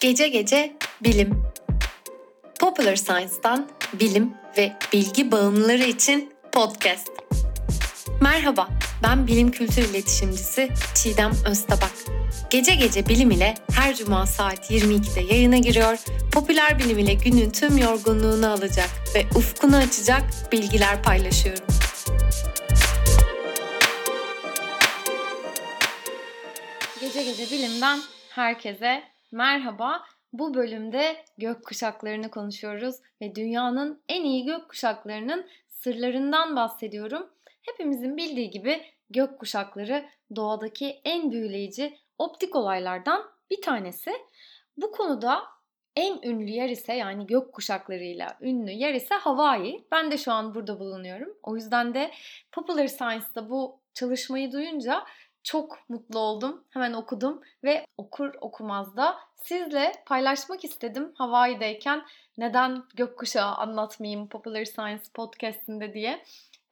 Gece gece bilim. Popular Science'dan bilim ve bilgi bağımlıları için podcast. Merhaba, ben bilim kültür iletişimcisi Çiğdem Öztabak. Gece gece bilim ile her cuma saat 22'de yayına giriyor, popüler bilim ile günün tüm yorgunluğunu alacak ve ufkunu açacak bilgiler paylaşıyorum. Gece gece bilimden herkese merhaba. Bu bölümde gök kuşaklarını konuşuyoruz ve dünyanın en iyi gök kuşaklarının sırlarından bahsediyorum. Hepimizin bildiği gibi gök kuşakları doğadaki en büyüleyici optik olaylardan bir tanesi. Bu konuda en ünlü yer ise yani gök kuşaklarıyla ünlü yer ise Hawaii. Ben de şu an burada bulunuyorum. O yüzden de Popular Science'da bu çalışmayı duyunca çok mutlu oldum. Hemen okudum ve okur okumaz da sizle paylaşmak istedim Hawaii'deyken neden gökkuşağı anlatmayayım Popular Science podcastinde diye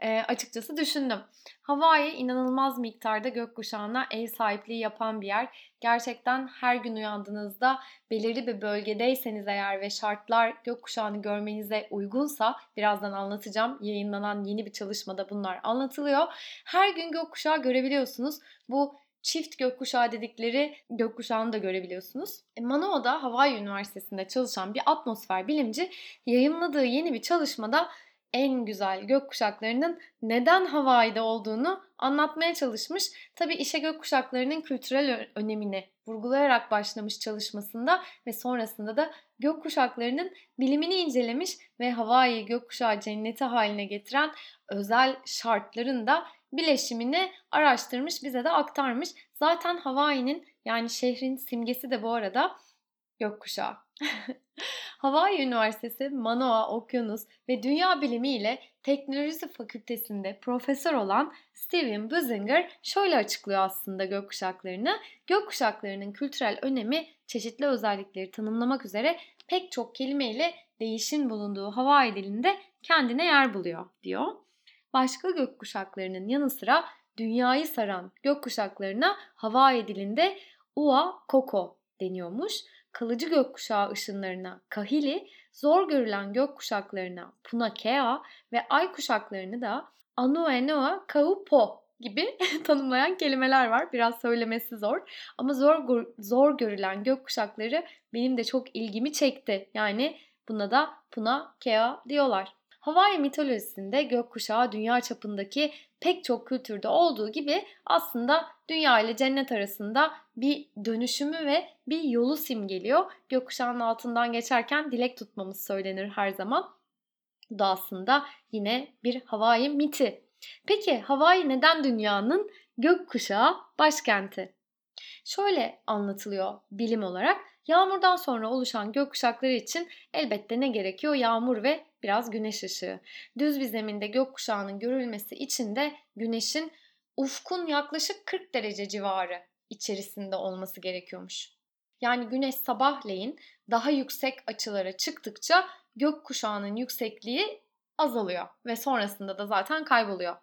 e, açıkçası düşündüm. Hawaii inanılmaz miktarda gökkuşağına ev sahipliği yapan bir yer. Gerçekten her gün uyandığınızda belirli bir bölgedeyseniz eğer ve şartlar gökkuşağını görmenize uygunsa birazdan anlatacağım. Yayınlanan yeni bir çalışmada bunlar anlatılıyor. Her gün gökkuşağı görebiliyorsunuz. Bu çift gökkuşağı dedikleri gökkuşağını da görebiliyorsunuz. E, Manoa'da Hawaii Üniversitesi'nde çalışan bir atmosfer bilimci yayınladığı yeni bir çalışmada en güzel gökkuşaklarının neden Hawaii'de olduğunu anlatmaya çalışmış. Tabi işe gökkuşaklarının kültürel önemini vurgulayarak başlamış çalışmasında ve sonrasında da gökkuşaklarının bilimini incelemiş ve Hawaii gökkuşağı cenneti haline getiren özel şartların da bileşimini araştırmış, bize de aktarmış. Zaten Hawaii'nin yani şehrin simgesi de bu arada gökkuşağı. Hawaii Üniversitesi Manoa Okyanus ve Dünya Bilimi ile Teknoloji Fakültesinde profesör olan Steven Buzinger şöyle açıklıyor aslında gökkuşaklarını. Gökkuşaklarının kültürel önemi çeşitli özellikleri tanımlamak üzere pek çok kelimeyle değişin bulunduğu Hawaii dilinde kendine yer buluyor diyor. Başka gökkuşaklarının yanı sıra dünyayı saran gökkuşaklarına Hawaii dilinde Ua Koko deniyormuş kalıcı gökkuşağı ışınlarına Kahili, zor görülen gökkuşaklarına Punakea ve ay kuşaklarını da Anuenoa Kaupo gibi tanımlayan kelimeler var. Biraz söylemesi zor ama zor zor görülen gökkuşakları benim de çok ilgimi çekti. Yani buna da Punakea diyorlar. Hawaii mitolojisinde gökkuşağı dünya çapındaki pek çok kültürde olduğu gibi aslında dünya ile cennet arasında bir dönüşümü ve bir yolu simgeliyor. Gökkuşağının altından geçerken dilek tutmamız söylenir her zaman. Bu da aslında yine bir Hawaii miti. Peki Hawaii neden dünyanın gökkuşağı başkenti? Şöyle anlatılıyor bilim olarak. Yağmurdan sonra oluşan gökkuşakları için elbette ne gerekiyor? Yağmur ve biraz güneş ışığı. Düz bir zeminde gökkuşağının görülmesi için de güneşin ufkun yaklaşık 40 derece civarı içerisinde olması gerekiyormuş. Yani güneş sabahleyin daha yüksek açılara çıktıkça gökkuşağının yüksekliği azalıyor ve sonrasında da zaten kayboluyor.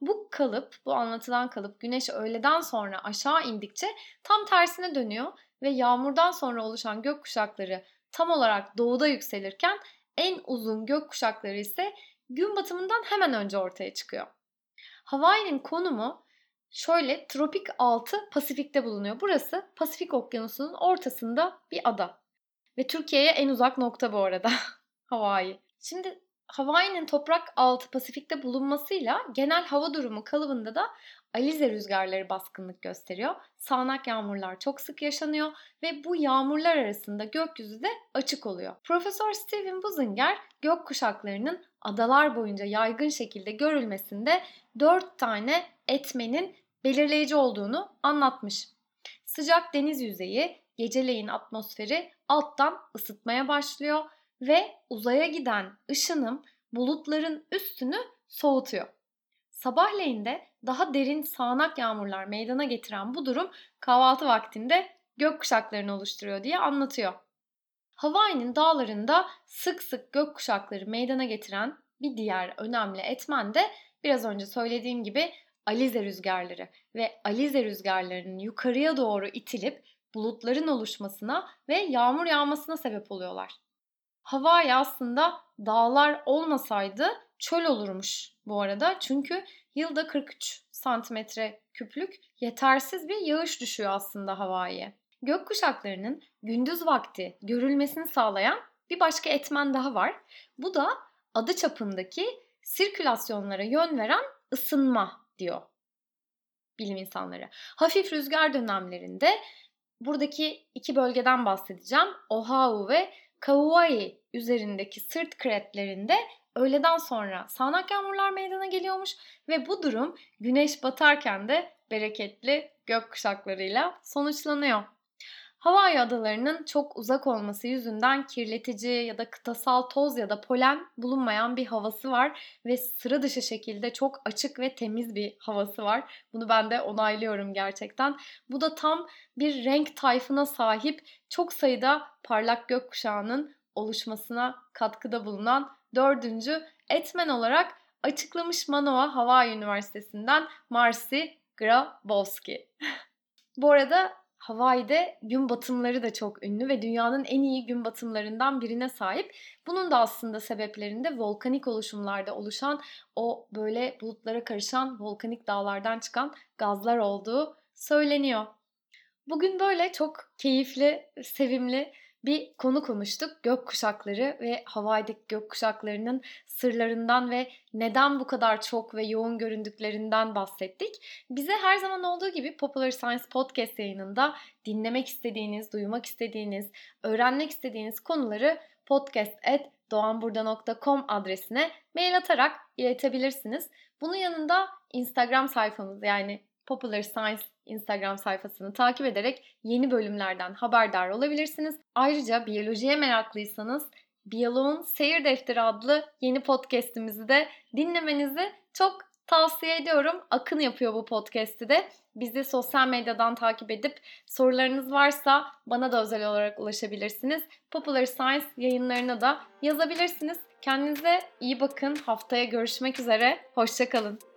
Bu kalıp, bu anlatılan kalıp güneş öğleden sonra aşağı indikçe tam tersine dönüyor ve yağmurdan sonra oluşan gökkuşakları tam olarak doğuda yükselirken en uzun gökkuşakları ise gün batımından hemen önce ortaya çıkıyor. Hawaii'nin konumu şöyle tropik altı Pasifik'te bulunuyor. Burası Pasifik Okyanusu'nun ortasında bir ada. Ve Türkiye'ye en uzak nokta bu arada Hawaii. Şimdi Hawaii'nin toprak altı Pasifik'te bulunmasıyla genel hava durumu kalıbında da Alize rüzgarları baskınlık gösteriyor. Sağanak yağmurlar çok sık yaşanıyor ve bu yağmurlar arasında gökyüzü de açık oluyor. Profesör Steven Buzinger gök kuşaklarının adalar boyunca yaygın şekilde görülmesinde 4 tane etmenin belirleyici olduğunu anlatmış. Sıcak deniz yüzeyi geceleyin atmosferi alttan ısıtmaya başlıyor ve uzaya giden ışınım bulutların üstünü soğutuyor. Sabahleyin de daha derin sağanak yağmurlar meydana getiren bu durum kahvaltı vaktinde gök kuşaklarını oluşturuyor diye anlatıyor. Hawaii'nin dağlarında sık sık gök kuşakları meydana getiren bir diğer önemli etmen de biraz önce söylediğim gibi alize rüzgarları ve alize rüzgarlarının yukarıya doğru itilip bulutların oluşmasına ve yağmur yağmasına sebep oluyorlar. Hawaii aslında dağlar olmasaydı çöl olurmuş bu arada. Çünkü yılda 43 santimetre küplük yetersiz bir yağış düşüyor aslında Hawaii'ye. Gökkuşaklarının gündüz vakti görülmesini sağlayan bir başka etmen daha var. Bu da adı çapındaki sirkülasyonlara yön veren ısınma diyor bilim insanları. Hafif rüzgar dönemlerinde buradaki iki bölgeden bahsedeceğim. Oahu ve Kauai üzerindeki sırt kretlerinde öğleden sonra sağanak yağmurlar meydana geliyormuş ve bu durum güneş batarken de bereketli gök kuşaklarıyla sonuçlanıyor. Hawaii adalarının çok uzak olması yüzünden kirletici ya da kıtasal toz ya da polen bulunmayan bir havası var ve sıra dışı şekilde çok açık ve temiz bir havası var. Bunu ben de onaylıyorum gerçekten. Bu da tam bir renk tayfına sahip çok sayıda parlak gökkuşağının oluşmasına katkıda bulunan dördüncü etmen olarak açıklamış Manoa Hawaii Üniversitesi'nden Marcy Grabowski. Bu arada Hawaii'de gün batımları da çok ünlü ve dünyanın en iyi gün batımlarından birine sahip. Bunun da aslında sebeplerinde volkanik oluşumlarda oluşan o böyle bulutlara karışan volkanik dağlardan çıkan gazlar olduğu söyleniyor. Bugün böyle çok keyifli, sevimli bir konu konuştuk. Gök kuşakları ve Hawaii'deki gök kuşaklarının sırlarından ve neden bu kadar çok ve yoğun göründüklerinden bahsettik. Bize her zaman olduğu gibi Popular Science Podcast yayınında dinlemek istediğiniz, duymak istediğiniz, öğrenmek istediğiniz konuları podcast.doğanburda.com adresine mail atarak iletebilirsiniz. Bunun yanında Instagram sayfamız yani Popular Science Instagram sayfasını takip ederek yeni bölümlerden haberdar olabilirsiniz. Ayrıca biyolojiye meraklıysanız Biyoloğun Seyir Defteri adlı yeni podcast'imizi de dinlemenizi çok tavsiye ediyorum. Akın yapıyor bu podcast'i de. Bizi sosyal medyadan takip edip sorularınız varsa bana da özel olarak ulaşabilirsiniz. Popular Science yayınlarına da yazabilirsiniz. Kendinize iyi bakın. Haftaya görüşmek üzere. Hoşçakalın.